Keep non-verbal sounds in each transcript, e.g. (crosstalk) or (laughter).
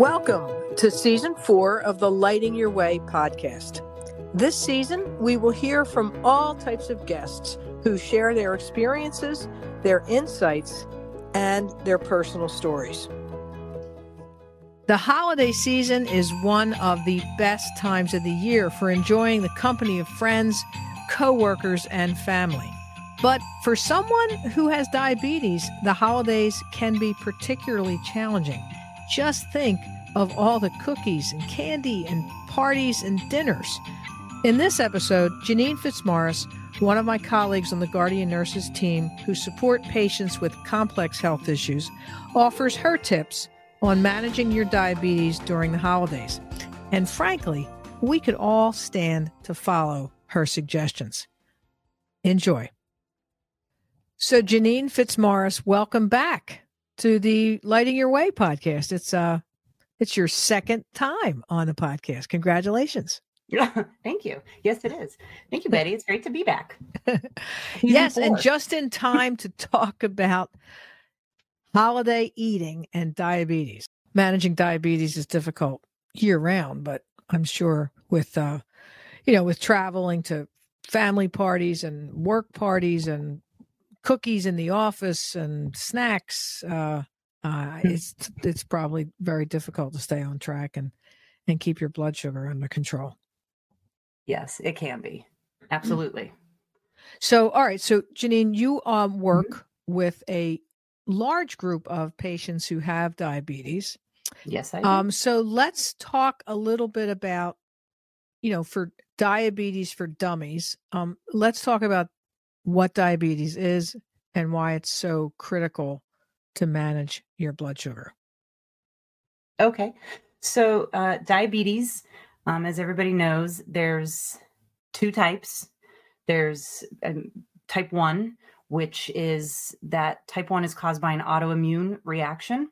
Welcome to season four of the Lighting Your Way podcast. This season, we will hear from all types of guests who share their experiences, their insights, and their personal stories. The holiday season is one of the best times of the year for enjoying the company of friends, coworkers, and family. But for someone who has diabetes, the holidays can be particularly challenging. Just think of all the cookies and candy and parties and dinners. In this episode, Janine Fitzmaurice, one of my colleagues on the Guardian Nurses team who support patients with complex health issues, offers her tips on managing your diabetes during the holidays. And frankly, we could all stand to follow her suggestions. Enjoy. So, Janine Fitzmaurice, welcome back to the Lighting Your Way podcast. It's uh it's your second time on the podcast. Congratulations. Yeah, (laughs) thank you. Yes, it is. Thank you, Betty. It's great to be back. (laughs) yes, and just in time to talk about holiday eating and diabetes. Managing diabetes is difficult year round, but I'm sure with uh you know, with traveling to family parties and work parties and cookies in the office and snacks, uh, uh, hmm. it's it's probably very difficult to stay on track and and keep your blood sugar under control. Yes, it can be. Absolutely. So, all right. So, Janine, you um, work mm-hmm. with a large group of patients who have diabetes. Yes, I do. Um, so let's talk a little bit about, you know, for diabetes for dummies. Um, let's talk about what diabetes is and why it's so critical to manage your blood sugar. Okay. So, uh, diabetes, um, as everybody knows, there's two types. There's um, type 1, which is that type 1 is caused by an autoimmune reaction,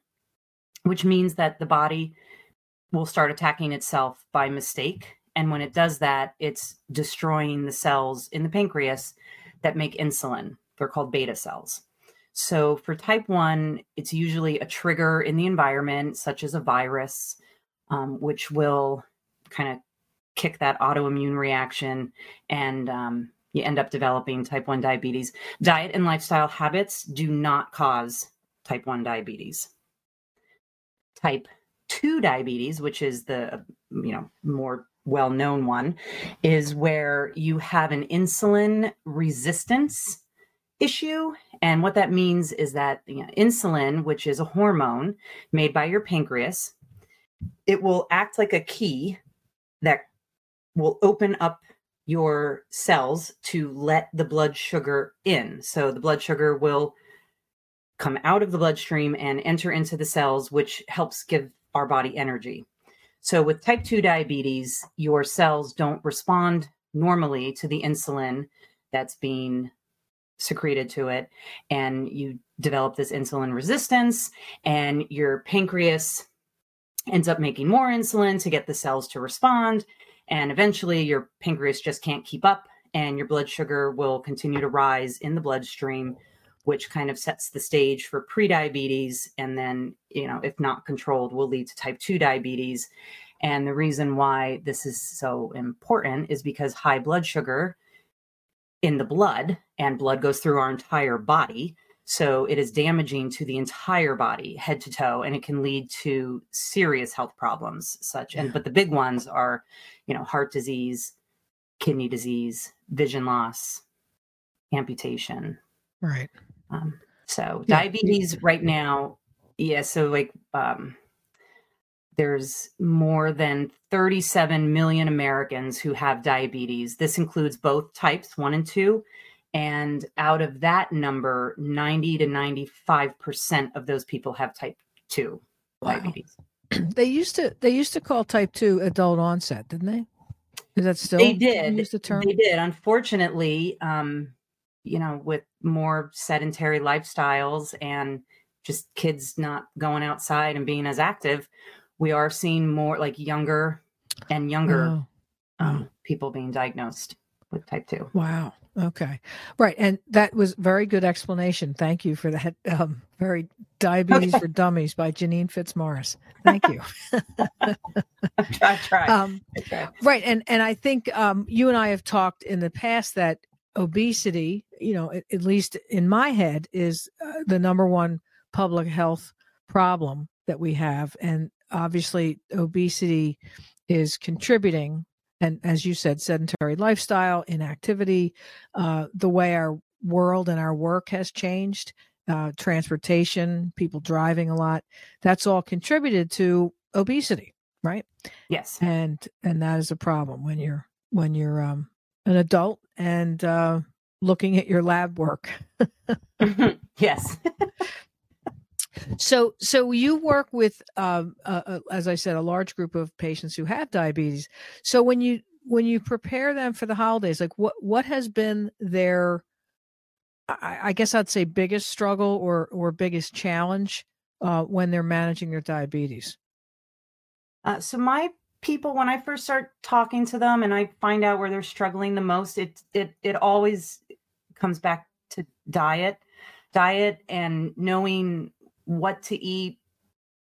which means that the body will start attacking itself by mistake. And when it does that, it's destroying the cells in the pancreas that make insulin. They're called beta cells. So for type 1, it's usually a trigger in the environment, such as a virus, um, which will kind of kick that autoimmune reaction and um, you end up developing type 1 diabetes. Diet and lifestyle habits do not cause type 1 diabetes. Type 2 diabetes, which is the you know more well known one, is where you have an insulin resistance issue. And what that means is that you know, insulin, which is a hormone made by your pancreas, it will act like a key that will open up your cells to let the blood sugar in. So the blood sugar will come out of the bloodstream and enter into the cells, which helps give our body energy. So, with type 2 diabetes, your cells don't respond normally to the insulin that's being secreted to it. And you develop this insulin resistance, and your pancreas ends up making more insulin to get the cells to respond. And eventually, your pancreas just can't keep up, and your blood sugar will continue to rise in the bloodstream which kind of sets the stage for prediabetes. And then you know if not controlled will lead to type 2 diabetes. And the reason why this is so important is because high blood sugar in the blood and blood goes through our entire body. So it is damaging to the entire body head to toe and it can lead to serious health problems such and but the big ones are you know heart disease kidney disease vision loss amputation. Right um, so yeah. diabetes right now, yeah. So like, um, there's more than 37 million Americans who have diabetes. This includes both types one and two. And out of that number, 90 to 95% of those people have type two wow. diabetes. (clears throat) They used to they used to call type two adult onset, didn't they? Is that still they did the term? They did. Unfortunately, um, you know, with more sedentary lifestyles and just kids not going outside and being as active, we are seeing more like younger and younger oh. Um, people being diagnosed with type 2. Wow. Okay. Right. And that was very good explanation. Thank you for that. Um, very Diabetes okay. for Dummies by Janine Fitzmaurice. Thank you. (laughs) I try. Um, I. Right. And, and I think um, you and I have talked in the past that obesity, you know, at, at least in my head, is uh, the number one public health problem that we have. And obviously, obesity is contributing and as you said, sedentary lifestyle, inactivity, uh, the way our world and our work has changed, uh, transportation, people driving a lot, that's all contributed to obesity, right? Yes, and and that is a problem when you're when you're um, an adult and uh, looking at your lab work. (laughs) yes. So, so you work with, um, uh, uh, as I said, a large group of patients who have diabetes. So when you when you prepare them for the holidays, like what what has been their, I, I guess I'd say biggest struggle or or biggest challenge uh, when they're managing their diabetes. Uh, so my people, when I first start talking to them and I find out where they're struggling the most, it it it always comes back to diet, diet, and knowing what to eat,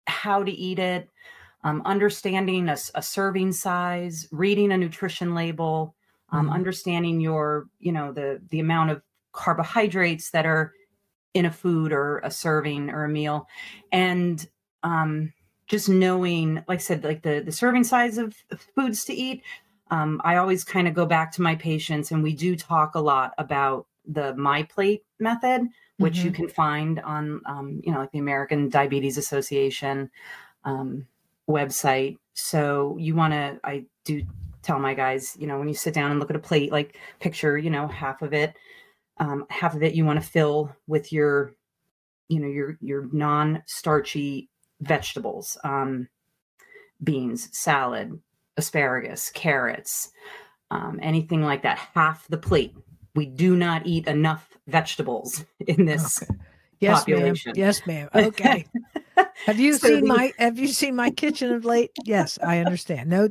how to eat it, um, understanding a, a, serving size, reading a nutrition label, um, mm-hmm. understanding your, you know, the the amount of carbohydrates that are in a food or a serving or a meal, and um, just knowing, like I said, like the the serving size of foods to eat. Um, I always kind of go back to my patients, and we do talk a lot about the my plate method which mm-hmm. you can find on, um, you know, like the American Diabetes Association um, website. So you want to, I do tell my guys, you know, when you sit down and look at a plate, like picture, you know, half of it, um, half of it you want to fill with your, you know, your your non-starchy vegetables, um, beans, salad, asparagus, carrots, um, anything like that. Half the plate. We do not eat enough vegetables (laughs) in this okay. yes, population. Ma'am. Yes, ma'am. Okay. (laughs) have you so seen the, my Have you seen my kitchen of late? Yes, I understand. (laughs) No,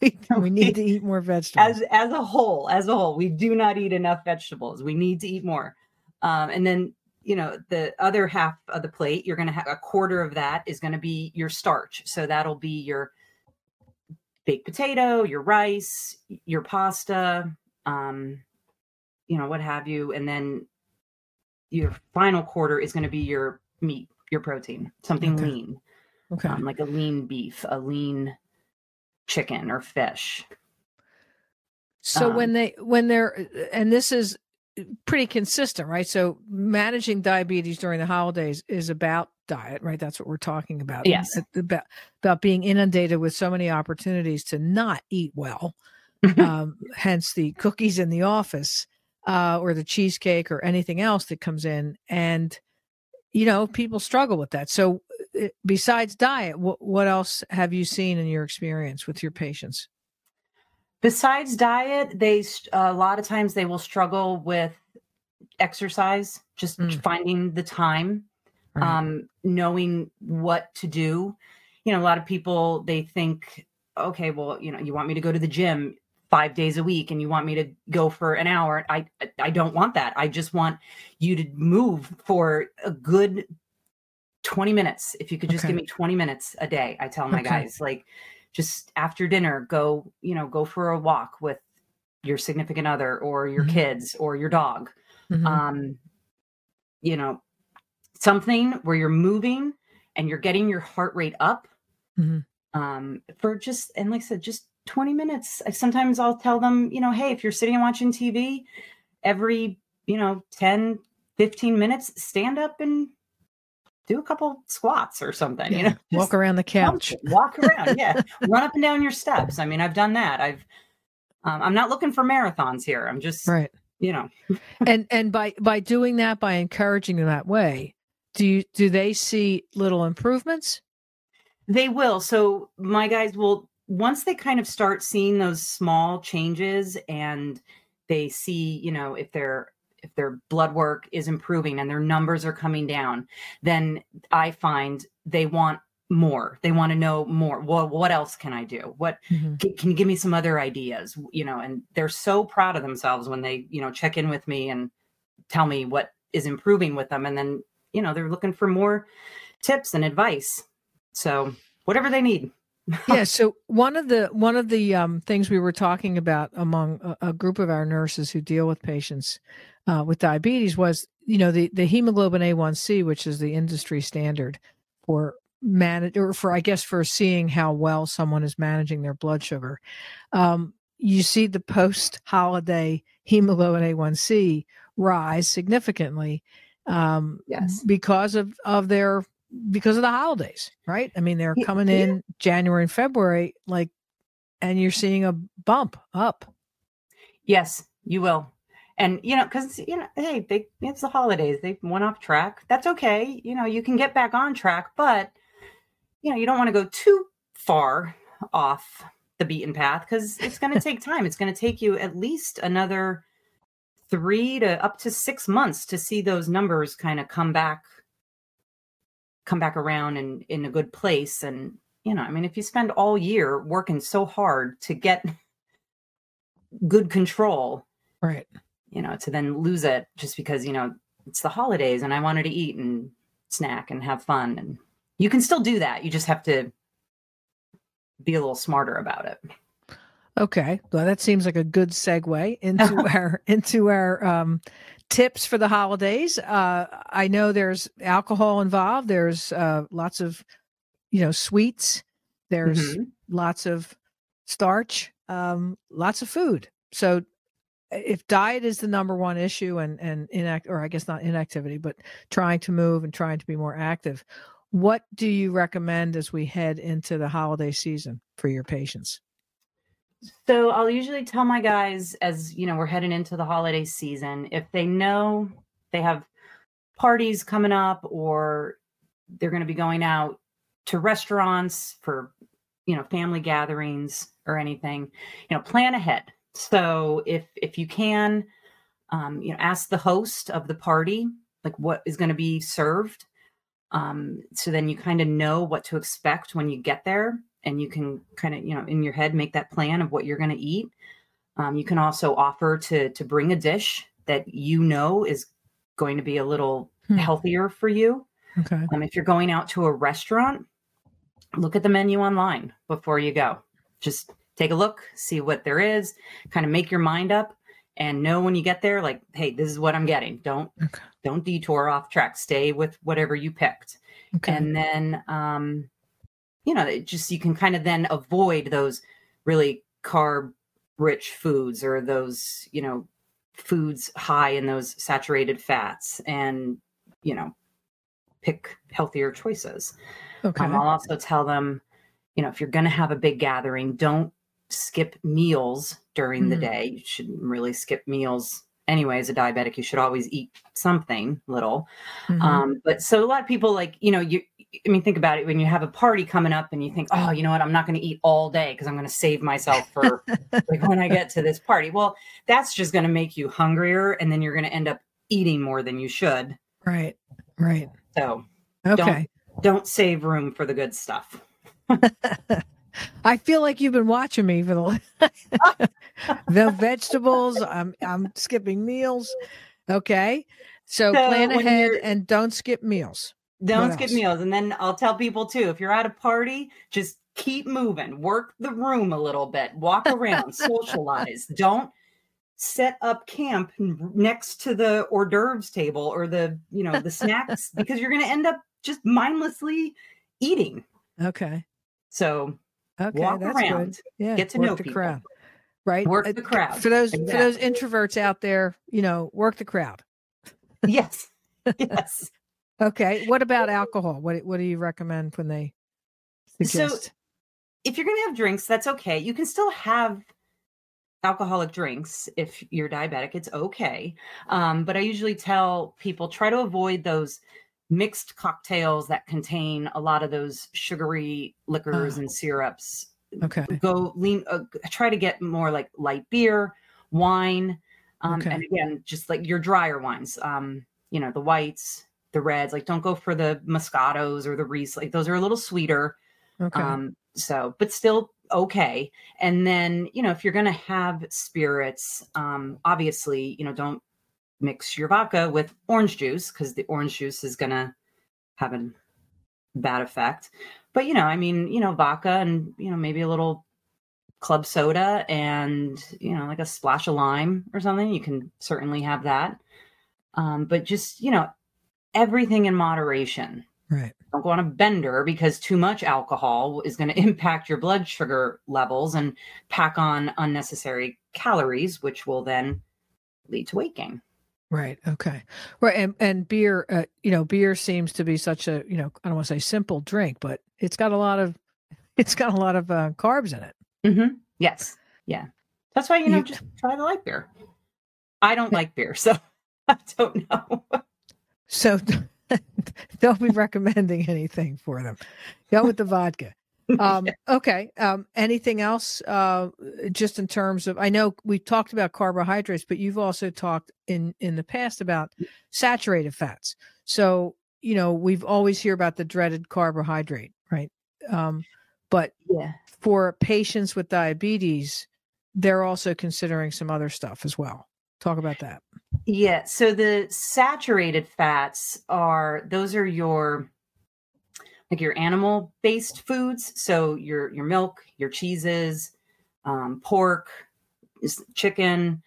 we, we need to eat more vegetables. As as a whole, as a whole, we do not eat enough vegetables. We need to eat more. Um, and then you know the other half of the plate, you're going to have a quarter of that is going to be your starch. So that'll be your baked potato, your rice, your pasta. Um, you know what have you and then your final quarter is going to be your meat your protein something okay. lean okay um, like a lean beef a lean chicken or fish so um, when they when they're and this is pretty consistent right so managing diabetes during the holidays is about diet right that's what we're talking about yes about, about being inundated with so many opportunities to not eat well um, hence the cookies in the office uh, or the cheesecake or anything else that comes in. And, you know, people struggle with that. So, uh, besides diet, what, what else have you seen in your experience with your patients? Besides diet, they a lot of times they will struggle with exercise, just mm. finding the time, right. um, knowing what to do. You know, a lot of people they think, okay, well, you know, you want me to go to the gym five days a week and you want me to go for an hour i i don't want that i just want you to move for a good 20 minutes if you could just okay. give me 20 minutes a day i tell my okay. guys like just after dinner go you know go for a walk with your significant other or your mm-hmm. kids or your dog mm-hmm. um you know something where you're moving and you're getting your heart rate up mm-hmm. um for just and like i said just 20 minutes. I, Sometimes I'll tell them, you know, hey, if you're sitting and watching TV, every, you know, 10, 15 minutes, stand up and do a couple squats or something, yeah. you know, (laughs) walk around the couch, (laughs) walk around. Yeah. Run up and down your steps. I mean, I've done that. I've, um, I'm not looking for marathons here. I'm just, right. you know, (laughs) and, and by, by doing that, by encouraging them that way, do you, do they see little improvements? They will. So my guys will once they kind of start seeing those small changes and they see, you know, if their if their blood work is improving and their numbers are coming down, then I find they want more. They want to know more. Well, what else can I do? What Mhm. can, can you give me some other ideas? You know, and they're so proud of themselves when they, you know, check in with me and tell me what is improving with them. And then, you know, they're looking for more tips and advice. So whatever they need. (laughs) yeah so one of the one of the um, things we were talking about among a, a group of our nurses who deal with patients uh, with diabetes was you know the the hemoglobin a1c which is the industry standard for manage or for i guess for seeing how well someone is managing their blood sugar um, you see the post holiday hemoglobin a1c rise significantly um, Yes. because of of their because of the holidays, right? I mean, they're coming yeah. in January and February, like, and you're seeing a bump up. Yes, you will. And you know, because you know, hey, they it's the holidays. They went off track. That's okay. You know, you can get back on track, but you know, you don't want to go too far off the beaten path because it's going (laughs) to take time. It's going to take you at least another three to up to six months to see those numbers kind of come back, come back around and in a good place. And you know, I mean, if you spend all year working so hard to get (laughs) good control Right. You know, to then lose it just because, you know, it's the holidays and I wanted to eat and snack and have fun. And you can still do that. You just have to be a little smarter about it. Okay. Well, that seems like a good segue (laughs) into our into our um, tips for the holidays. Uh, I know there's alcohol involved. There's uh, lots of, you know, sweets. There's Mhm. lots of starch. Um, lots of food. So, if diet is the number one issue, and and inact or I guess not inactivity, but trying to move and trying to be more active, what do you recommend as we head into the holiday season for your patients? So I'll usually tell my guys as, you know, we're heading into the holiday season, if they know they have parties coming up or they're going to be going out to restaurants for, you know, family gatherings or anything, you know, plan ahead. So if if you can, um, you know, ask the host of the party like what is going to be served. Um, so then you kind of know what to expect when you get there and you can kind of, you know, in your head make that plan of what you're going to eat. Um, you can also offer to to bring a dish that you know is going to be a little Hmm. healthier for you. Okay. Um, if you're going out to a restaurant, look at the menu online before you go. Just take a look, see what there is, kind of make your mind up, and know when you get there, like, hey, this is what I'm getting. Don't Okay. don't detour off track. Stay with whatever you picked, Okay. and then um, you know, it just you can kind of then avoid those really carb rich foods or those you know foods high in those saturated fats and you know pick healthier choices okay. um, i'll also tell them you know if you're going to have a big gathering don't skip meals during the Mhm. day you shouldn't really skip meals anyway as a diabetic you should always eat something little Mhm. um, but so a lot of people like, you know, you, I mean, think about it when you have a party coming up and you think, oh, you know what, I'm not going to eat all day because I'm going to save myself for (laughs) like when I get to this party. Well, that's just going to make you hungrier and then you're going to end up eating more than you should. right. Right. So Okay. don't save room for the good stuff. (laughs) I feel like you've been watching me for the (laughs) the vegetables. I'm I'm skipping meals. Okay. So, So plan ahead and don't skip meals. Don't What skip else? meals. And then I'll tell people too, if you're at a party, just keep moving, work the room a little bit, walk around, (laughs) socialize. Don't set up camp next to the hors d'oeuvres table or the, you know, the snacks because you're going to end up just mindlessly eating. Okay. So Okay. walk that's around, good. Yeah. get to work know the people. crowd. Right. Work Uh, the crowd. For those for those introverts out there, you know, work the crowd. (laughs) yes, (laughs) yes. Okay. What about (laughs) alcohol? What what do you recommend when they So- suggest? if you're going to have drinks, that's okay. You can still have alcoholic drinks if you're diabetic. It's okay. Um, but I usually tell people try to avoid those mixed cocktails that contain a lot of those sugary liquors Ah. and syrups. okay. Go lean. Uh, try to get more like light beer, wine, um, Okay. and again, just like your drier wines. Um, you know, the whites, the reds. Like don't go for the Moscatos or the Reese. Like those are a little sweeter. Okay. Um, so, but still okay. And then, you know, if you're going to have spirits, um, obviously, you know, don't mix your vodka with orange juice because the orange juice is going to have a bad effect. But, you know, I mean, you know, vodka and, you know, maybe a little club soda and, you know, like a splash of lime or something. You can certainly have that. Um, but just, you know, everything in moderation. right. Don't go on a bender because too much alcohol is going (laughs) to impact your blood sugar levels and pack on unnecessary calories, which will then lead to weight gain. Right. Okay. Right. And and beer, uh, you know, beer seems to be such a, you know, I don't want to say simple drink, but it's got a lot of, (laughs) it's got a lot of uh, carbs in it. Mm-hmm. Yes. Yeah. That's why, you know, You- just try the light beer. I don't like beer, (laughs) so I don't know. So (laughs) don't be recommending anything for them. Go with the vodka. Um, (laughs) okay. Um, anything else? Uh, just in terms of, I know we talked about carbohydrates, but you've also talked in in the past about saturated fats. So you know we've always hear about the dreaded carbohydrate, right? Um, but yeah. for patients with diabetes, they're also considering some other stuff as well. Talk about that. Yeah. So the saturated fats are those are your like your animal based foods. So your your milk, your cheeses, um, pork, chicken,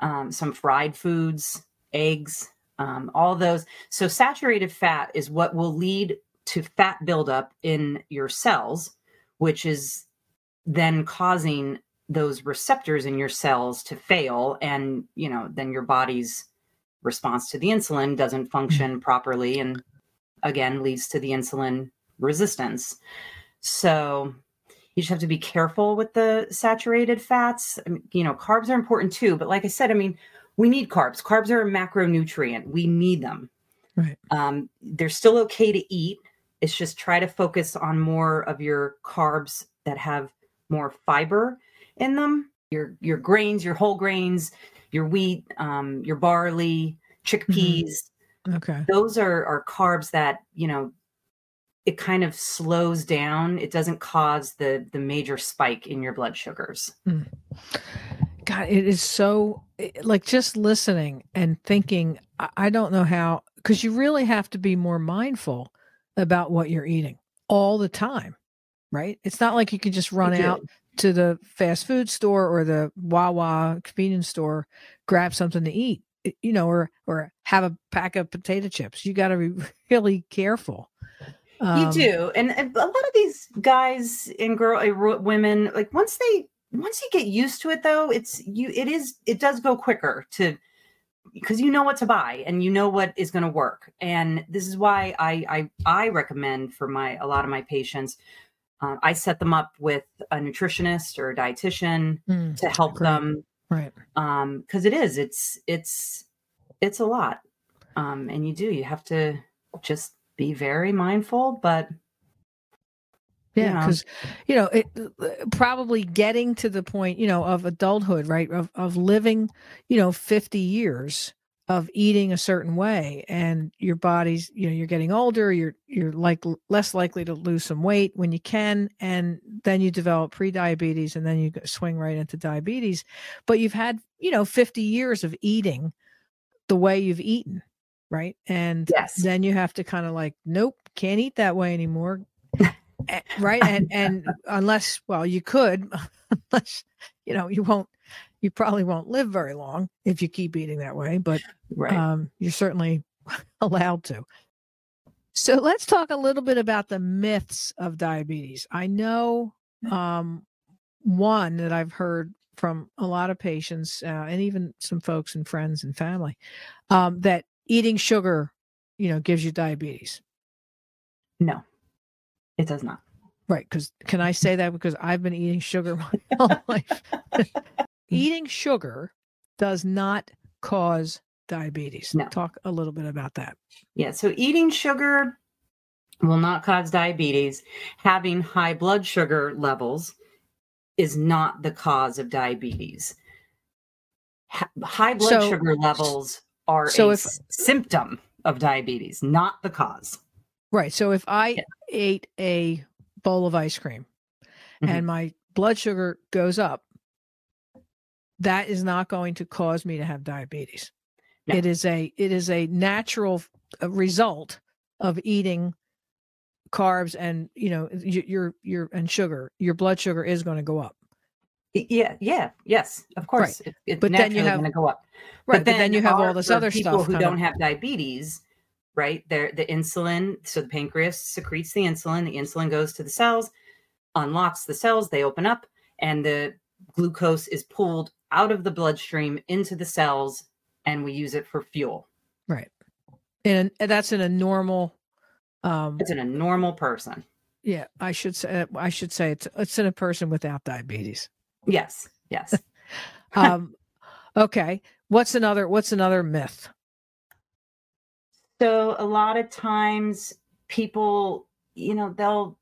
um, some fried foods, eggs, um, all those. So saturated fat is what will lead to fat buildup in your cells, which is then causing those receptors in your cells to fail and you know then your body's response to the insulin doesn't function properly and again leads to the insulin resistance. So you just have to be careful with the saturated fats. I mean, you know carbs are important too but like i said i mean we need carbs. Carbs are a macronutrient. We need them. Right. um, they're still okay to eat. It's just try to focus on more of your carbs that have more fiber in them. Your your grains your whole grains your wheat um, your barley chickpeas. Okay. those are are carbs that you know it kind of slows down it doesn't cause the the major spike in your blood sugars mm. God, it is so like just listening and thinking. I, I don't know how because you really have to be more mindful about what you're eating all the time, right? It's not like you can just run out to the fast food store or the Wawa convenience store, grab something to eat, you know, or or have a pack of potato chips. You got to be (laughs) really careful. You Um, do and, a lot of these guys and girl uh, women like once they once you get used to it though it's you it is it does go quicker to because you know what to buy and you know what is going to work and this is why I, I i recommend for my a lot of my patients uh, i set them up with a nutritionist or a dietitian mm, to help Great. them right. um because it is it's it's it's a lot um and you do you have to just be very mindful but Yeah, because you know, it probably getting to the point, you know, of adulthood, right? Of of living, you know, 50 years of eating a certain way and your body's, you know, you're getting older, you're you're like less likely to lose some weight when you can and then you develop pre-diabetes and then you swing right into diabetes. But you've had, you know, 50 years of eating the way you've eaten, right? And yes. then you have to kind of like nope can't eat that way anymore. Eh, right? And (laughs) and unless well you could (laughs) unless you know you won't you probably won't live very long if you keep eating that way but right. um you're certainly (laughs) allowed to. So let's talk a little bit about the myths of diabetes. I know um one that i've heard from a lot of patients uh, and even some folks and friends and family um that eating sugar you know gives you diabetes no it does not Right. Because can I say that? Because I've been eating sugar (laughs) my whole (laughs) life. eating sugar does not cause diabetes. No. Talk a little bit about that. Yeah, so eating sugar will not cause diabetes. Having high blood sugar levels is not the cause of diabetes. High blood So- sugar levels are so a if- symptom of diabetes, not the cause. Right. So if I yeah. ate a bowl of ice cream mm-hmm. and my blood sugar goes up, that is not going to cause me to have diabetes. No. It is a it is a natural uh, result of eating carbs and you know your your and sugar. Your blood sugar is going to go up. Yeah, yeah, yes, of course. Right. It, but then you have going to go up. Right, but then, but then you have all this other people stuff. People who don't have diabetes, right? They're the insulin. So the pancreas secretes the insulin. The insulin goes to the cells, unlocks the cells. They open up, and the glucose is pulled out of the bloodstream into the cells, and we use it for fuel. Right, and that's in a normal. Um, it's in a normal person. Yeah, I should say. I should say it's it's in a person without diabetes. Yes. Yes. (laughs) um, okay. What's another What's another myth? So a lot of times people, you know, they'll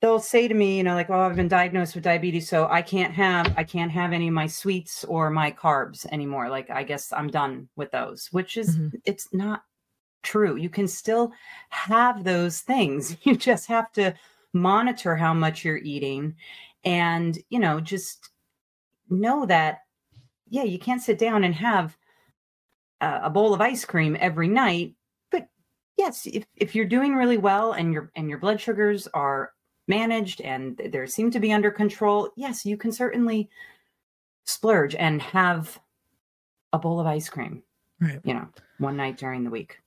they'll say to me, you know, like, "Oh, I've been diagnosed with diabetes, so I can't have I can't have any of my sweets or my carbs anymore. Like, I guess I'm done with those." Which is mm-hmm. it's not true. You can still have those things. (laughs) You just have to monitor how much you're eating and you know just know that yeah you can't sit down and have a, a bowl of ice cream every night but yes if, if you're doing really well and your and your blood sugars are managed and they seem to be under control yes you can certainly splurge and have a bowl of ice cream right. you know one night during the week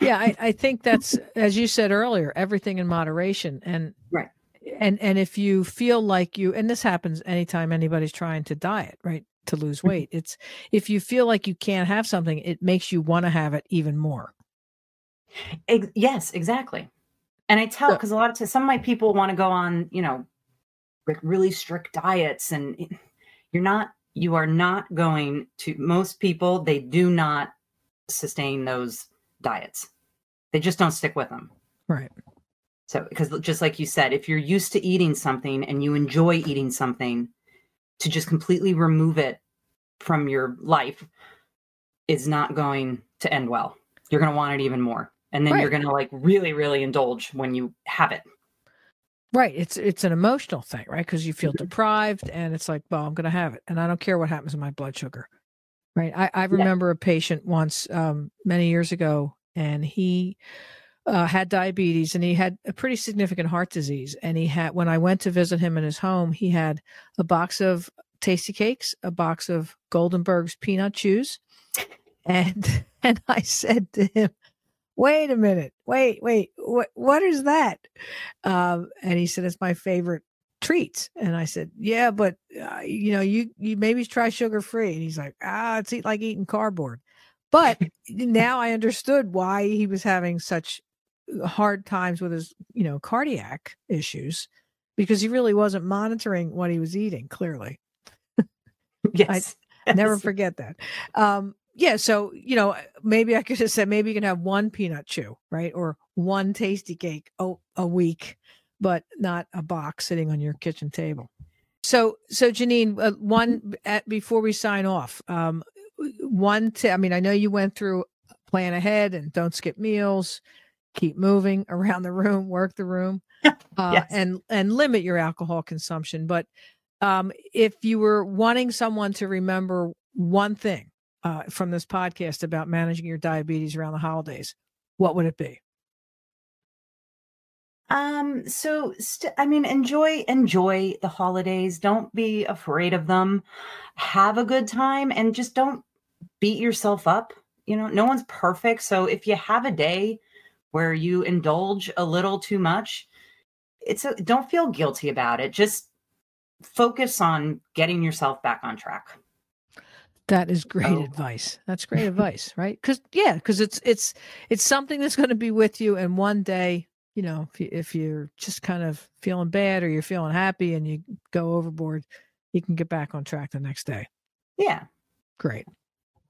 yeah I, I think that's as you said earlier everything in moderation and right and and if you feel like you and this happens anytime anybody's trying to diet right to lose mm-hmm. weight it's if you feel like you can't have something it makes you want to have it even more. Yes exactly. And i tell because a lot of times some of my people want to go on you know like really strict diets and you're not you are not going to most people they do not sustain those diets. They just don't stick with them right so, because just like you said, if you're used to eating something and you enjoy eating something, to just completely remove it from your life is not going to end well. You're going to want it even more. And then right. you're going to like really, really indulge when you have it. Right. It's it's an emotional thing, right? Because you feel mm-hmm. deprived and it's like, well, I'm going to have it. And I don't care what happens to my blood sugar. Right. I, I remember yeah. a patient once um, many years ago, and he uh, had diabetes and he had a pretty significant heart disease. And he had, when I went to visit him in his home, he had a box of Tastykakes, a box of Goldenberg's peanut chews. And, (laughs) and I said to him, wait a minute, wait, wait, what, what is that? Um, and he said, it's my favorite treats. And I said, yeah, but uh, you know, you, you maybe try sugar free. And he's like, ah, it's like eating cardboard. But (laughs) now I understood why he was having such hard times with his, you know, cardiac issues because he really wasn't monitoring what he was eating, clearly. (laughs) yes. I never forget that. Um, yeah, so you know, maybe I could have said maybe you can have one peanut chew, right, or one Tastykake a, a week, but not a box sitting on your kitchen table. So, so Janine, uh, one at, before we sign off, um, one. T- I mean, I know you went through plan ahead and don't skip meals keep moving around the room, work the room, (laughs) uh, yes. and and limit your alcohol consumption. But um, if you were wanting someone to remember one thing uh, from this podcast about managing your diabetes around the holidays, what would it be? Um, so st- I mean, enjoy enjoy the holidays. Don't be afraid of them. Have a good time, and just don't beat yourself up. You know, no one's perfect. So if you have a day where you indulge a little too much, it's a, don't feel guilty about it. Just focus on getting yourself back on track. That is great oh. advice. That's great advice, right? Because yeah, because it's it's it's something that's going to be with you, and one day, you know, if, you, if you're just kind of feeling bad or you're feeling happy and you go overboard, you can get back on track the next day. Yeah, great,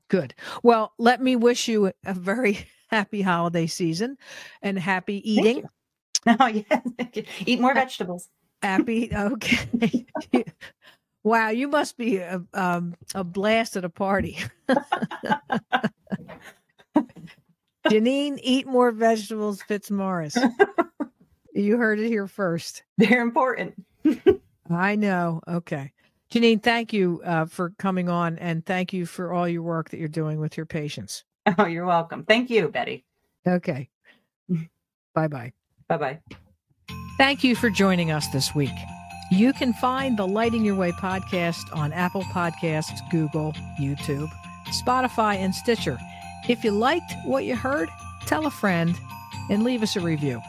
good. Well, let me wish you a very happy holiday season and happy eating. Oh, (laughs) (laughs) yeah. Eat more vegetables. Happy. (laughs) Okay. wow. You must be a, um, a blast at a party. Janine, eat more vegetables, Fitzmaurice. you heard it here first. They're important. I know. Okay. Janine, thank you uh, for coming on and thank you for all your work that you're doing with your patients. (laughs) Oh, you're welcome. Thank you, Betty. Okay. bye bye. Bye bye. Thank you for joining us this week. You can find the Lighting Your Way podcast on Apple Podcasts, Google, YouTube, Spotify, and Stitcher. If you liked what you heard, tell a friend and leave us a review.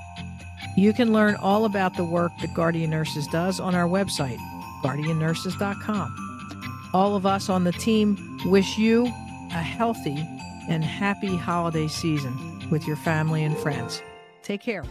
You can learn all about the work that Guardian Nurses does on our website, guardiannurses.com. All of us on the team wish you a healthy and happy holiday season with your family and friends. Take care.